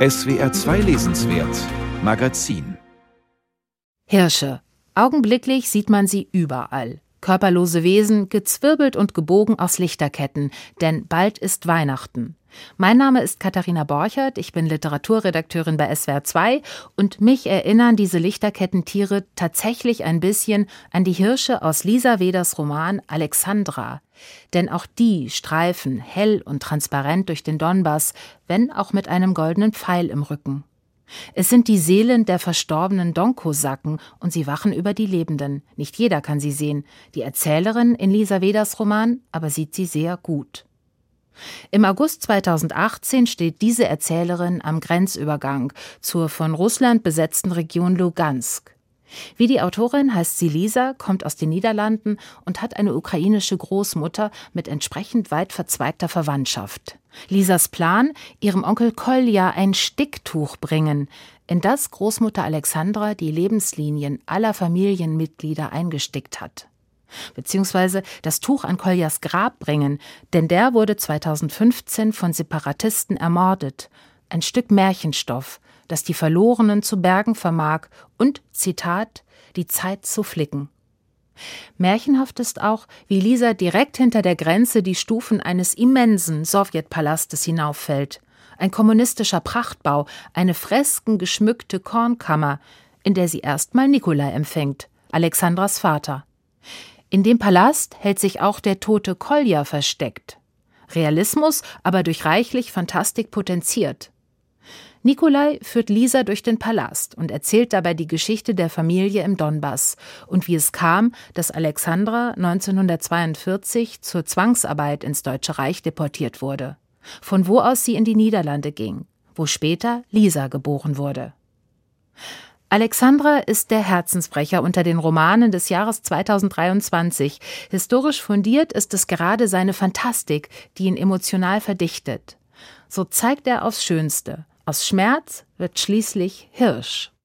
SWR 2 Lesenswert Magazin Hirsche. Augenblicklich sieht man sie überall. Körperlose Wesen, gezwirbelt und gebogen aus Lichterketten, denn bald ist Weihnachten. Mein Name ist Katharina Borchert, ich bin Literaturredakteurin bei SWR 2 und mich erinnern diese Lichterkettentiere tatsächlich ein bisschen an die Hirsche aus Lisa Weders Roman Alexandra. Denn auch die streifen hell und transparent durch den Donbass, wenn auch mit einem goldenen Pfeil im Rücken. Es sind die Seelen der verstorbenen Donkosaken und sie wachen über die Lebenden. Nicht jeder kann sie sehen. Die Erzählerin in Lisa Weders Roman aber sieht sie sehr gut. Im August 2018 steht diese Erzählerin am Grenzübergang zur von Russland besetzten Region Lugansk. Wie die Autorin heißt sie Lisa, kommt aus den Niederlanden und hat eine ukrainische Großmutter mit entsprechend weit verzweigter Verwandtschaft. Lisas Plan, ihrem Onkel Kolja ein Sticktuch bringen, in das Großmutter Alexandra die Lebenslinien aller Familienmitglieder eingestickt hat beziehungsweise das Tuch an Koljas Grab bringen, denn der wurde 2015 von Separatisten ermordet. Ein Stück Märchenstoff, das die Verlorenen zu bergen vermag und, Zitat, die Zeit zu flicken. Märchenhaft ist auch, wie Lisa direkt hinter der Grenze die Stufen eines immensen Sowjetpalastes hinauffällt. Ein kommunistischer Prachtbau, eine freskengeschmückte Kornkammer, in der sie erstmal Nikolai empfängt, Alexandras Vater. In dem Palast hält sich auch der tote Kolja versteckt. Realismus, aber durch reichlich Fantastik potenziert. Nikolai führt Lisa durch den Palast und erzählt dabei die Geschichte der Familie im Donbass und wie es kam, dass Alexandra 1942 zur Zwangsarbeit ins Deutsche Reich deportiert wurde, von wo aus sie in die Niederlande ging, wo später Lisa geboren wurde. Alexandra ist der Herzensbrecher unter den Romanen des Jahres 2023. Historisch fundiert ist es gerade seine Fantastik, die ihn emotional verdichtet. So zeigt er aufs Schönste. Aus Schmerz wird schließlich Hirsch.